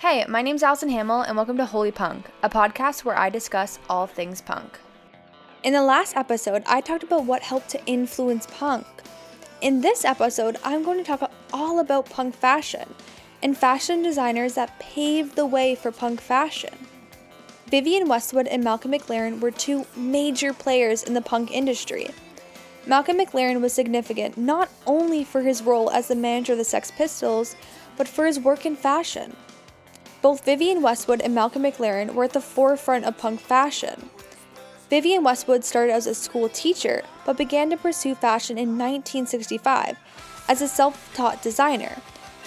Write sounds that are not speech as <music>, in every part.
Hey, my name's Allison Hamill, and welcome to Holy Punk, a podcast where I discuss all things punk. In the last episode, I talked about what helped to influence punk. In this episode, I'm going to talk all about punk fashion and fashion designers that paved the way for punk fashion. Vivienne Westwood and Malcolm McLaren were two major players in the punk industry. Malcolm McLaren was significant not only for his role as the manager of the Sex Pistols, but for his work in fashion. Both Vivienne Westwood and Malcolm McLaren were at the forefront of punk fashion. Vivienne Westwood started as a school teacher, but began to pursue fashion in 1965 as a self taught designer,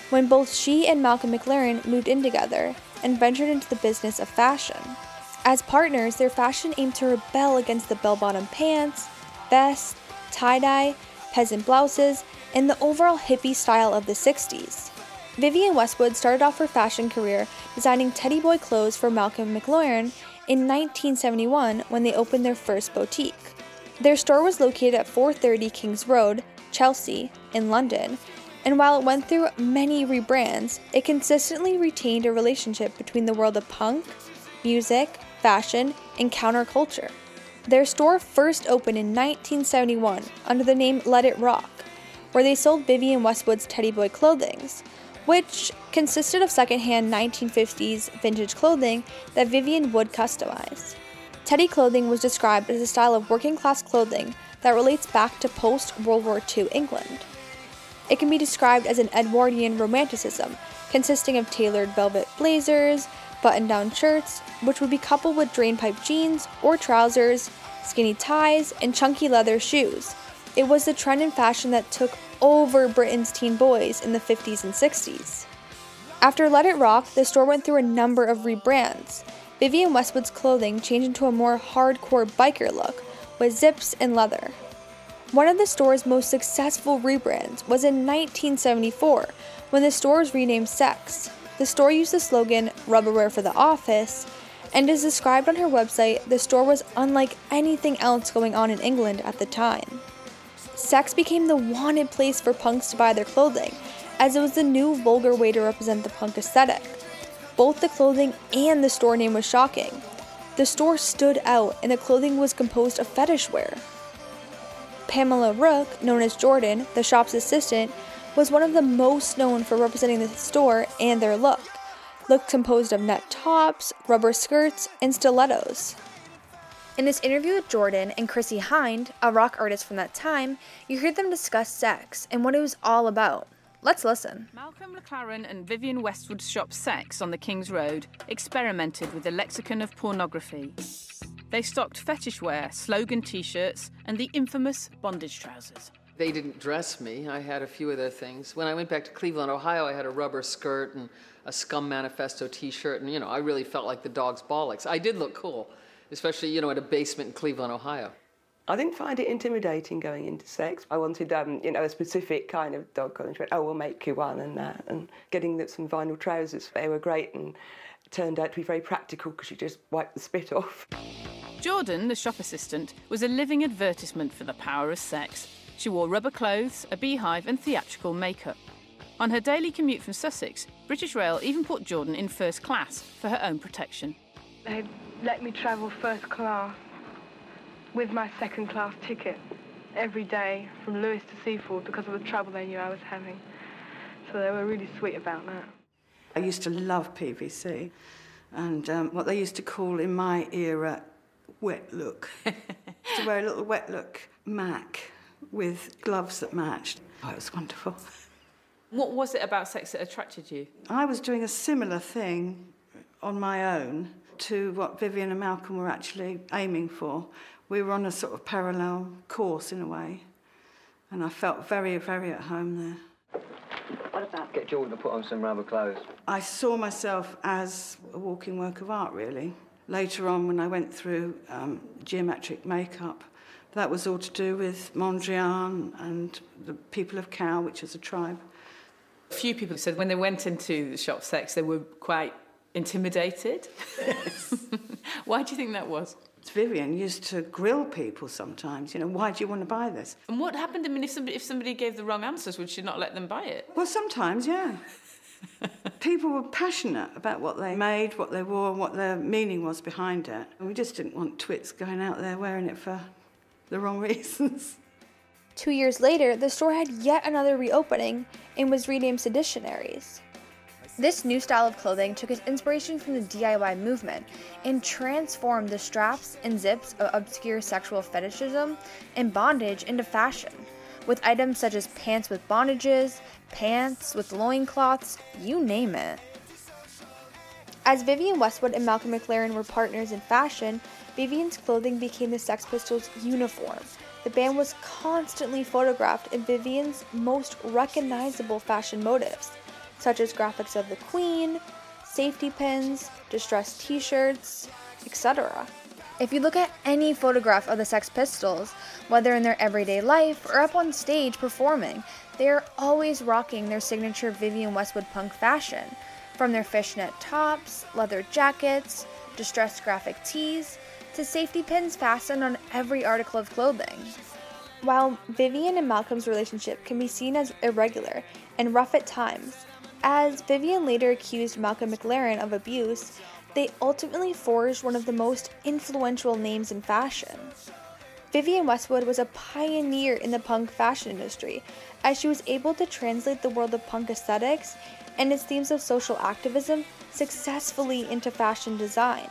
when both she and Malcolm McLaren moved in together and ventured into the business of fashion. As partners, their fashion aimed to rebel against the bell bottom pants, vests, tie dye, peasant blouses, and the overall hippie style of the 60s. Vivienne Westwood started off her fashion career designing teddy boy clothes for Malcolm McLaren in 1971 when they opened their first boutique. Their store was located at 430 Kings Road, Chelsea, in London, and while it went through many rebrands, it consistently retained a relationship between the world of punk, music, fashion, and counterculture. Their store first opened in 1971 under the name Let It Rock, where they sold Vivienne Westwood's Teddy Boy clothings, which consisted of secondhand 1950s vintage clothing that Vivienne would customize. Teddy clothing was described as a style of working class clothing that relates back to post World War II England. It can be described as an Edwardian romanticism, consisting of tailored velvet blazers, button down shirts, which would be coupled with drainpipe jeans or trousers, skinny ties, and chunky leather shoes. It was the trend in fashion that took over Britain's teen boys in the 50s and 60s. After Let It Rock, the store went through a number of rebrands. Vivienne Westwood's clothing changed into a more hardcore biker look with zips and leather. One of the store's most successful rebrands was in 1974 when the store was renamed Sex. The store used the slogan Rubberwear for the Office, and as described on her website, the store was unlike anything else going on in England at the time. Sex became the wanted place for punks to buy their clothing, as it was the new vulgar way to represent the punk aesthetic. Both the clothing and the store name was shocking. The store stood out, and the clothing was composed of fetish wear. Pamela Rooke, known as Jordan, the shop's assistant, was one of the most known for representing the store and their look. Look composed of net tops, rubber skirts, and stilettos. In this interview with Jordan and Chrissie Hynde, a rock artist from that time, you hear them discuss sex and what it was all about. Let's listen. Malcolm McLaren and Vivienne Westwood's shop Sex on the King's Road experimented with a lexicon of pornography. They stocked fetish wear, slogan t shirts, and the infamous bondage trousers. They didn't dress me. I had a few of their things. When I went back to Cleveland, Ohio, I had a rubber skirt and a Scum Manifesto t shirt, and you know, I really felt like the dog's bollocks. I did look cool, especially, you know, at a basement in Cleveland, Ohio. I didn't find it intimidating going into sex. I wanted, um, you know, a specific kind of dog collar. Oh, we'll make you one and that. And getting them some vinyl trousers, they were great and turned out to be very practical because you just wipe the spit off. Jordan, the shop assistant, was a living advertisement for the power of sex. She wore rubber clothes, a beehive, and theatrical makeup. On her daily commute from Sussex, British Rail even put Jordan in first class for her own protection. They let me travel first class with my second class ticket every day from Lewes to Seaford because of the trouble they knew I was having. So they were really sweet about that. I used to love PVC and um, what they used to call in my era wet look. <laughs> to wear a little wet look Mac with gloves that matched. Oh, it was wonderful. What was it about sex that attracted you? I was doing a similar thing on my own to what Vivienne and Malcolm were actually aiming for. We were on a sort of parallel course in a way, and I felt very, very at home there. What about get Jordan to put on some rubber clothes? I saw myself as a walking work of art, really. Later on, when I went through um, geometric makeup, that was all to do with Mondrian and the people of Kau, which is a tribe. A few people said when they went into the shop sex, they were quite intimidated. Yes. <laughs> Why do you think that was? Vivienne used to grill people sometimes. You know, why do you want to buy this? And what happened? I mean, if somebody if somebody gave the wrong answers, would she not let them buy it? Well, sometimes, yeah. <laughs> people were passionate about what they made, what they wore, what their meaning was behind it. And we just didn't want twits going out there wearing it for the wrong <laughs> reasons. Two years later, the store had yet another reopening and was renamed Seditionaries. This new style of clothing took its inspiration from the DIY movement and transformed the straps and zips of obscure sexual fetishism and bondage into fashion, with items such as pants with bondages, pants with loincloths, you name it. As Vivienne Westwood and Malcolm McLaren were partners in fashion, Vivienne's clothing became the Sex Pistols' uniform. The band was constantly photographed in Vivienne's most recognizable fashion motifs such as graphics of the Queen, safety pins, distressed t shirts, etc. If you look at any photograph of the Sex Pistols, whether in their everyday life or up on stage performing, they are always rocking their signature Vivienne Westwood punk fashion, from their fishnet tops, leather jackets, distressed graphic tees, to safety pins fastened on every article of clothing. While Vivienne and Malcolm's relationship can be seen as irregular and rough at times, as Vivienne later accused Malcolm McLaren of abuse, they ultimately forged one of the most influential names in fashion. Vivienne Westwood was a pioneer in the punk fashion industry, as she was able to translate the world of punk aesthetics and its themes of social activism successfully into fashion design.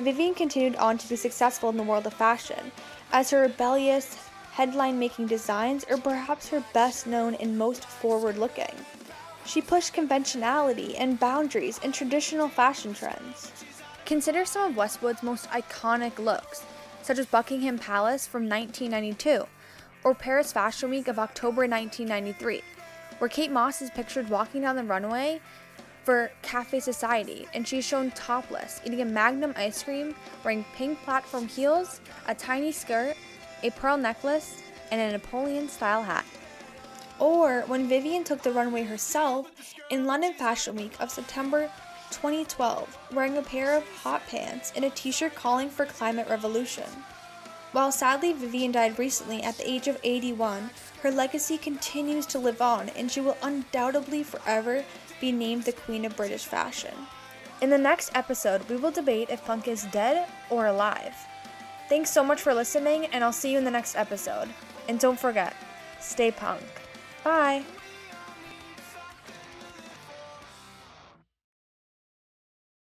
Vivienne continued on to be successful in the world of fashion, as her rebellious, headline making designs are perhaps her best known and most forward looking. She pushed conventionality and boundaries in traditional fashion trends. Consider some of Westwood's most iconic looks, such as Buckingham Palace from 1992 or Paris Fashion Week of October 1993, where Kate Moss is pictured walking down the runway for Cafe Society and she's shown topless, eating a Magnum ice cream, wearing pink platform heels, a tiny skirt, a pearl necklace, and a Napoleon style hat or when Vivienne took the runway herself in London Fashion Week of September 2012, wearing a pair of hot pants and a t shirt calling for climate revolution. While sadly Vivienne died recently at the age of 81, her legacy continues to live on and she will undoubtedly forever be named the Queen of British Fashion. In the next episode, we will debate if punk is dead or alive. Thanks so much for listening, and I'll see you in the next episode. And don't forget, stay punk. Bye.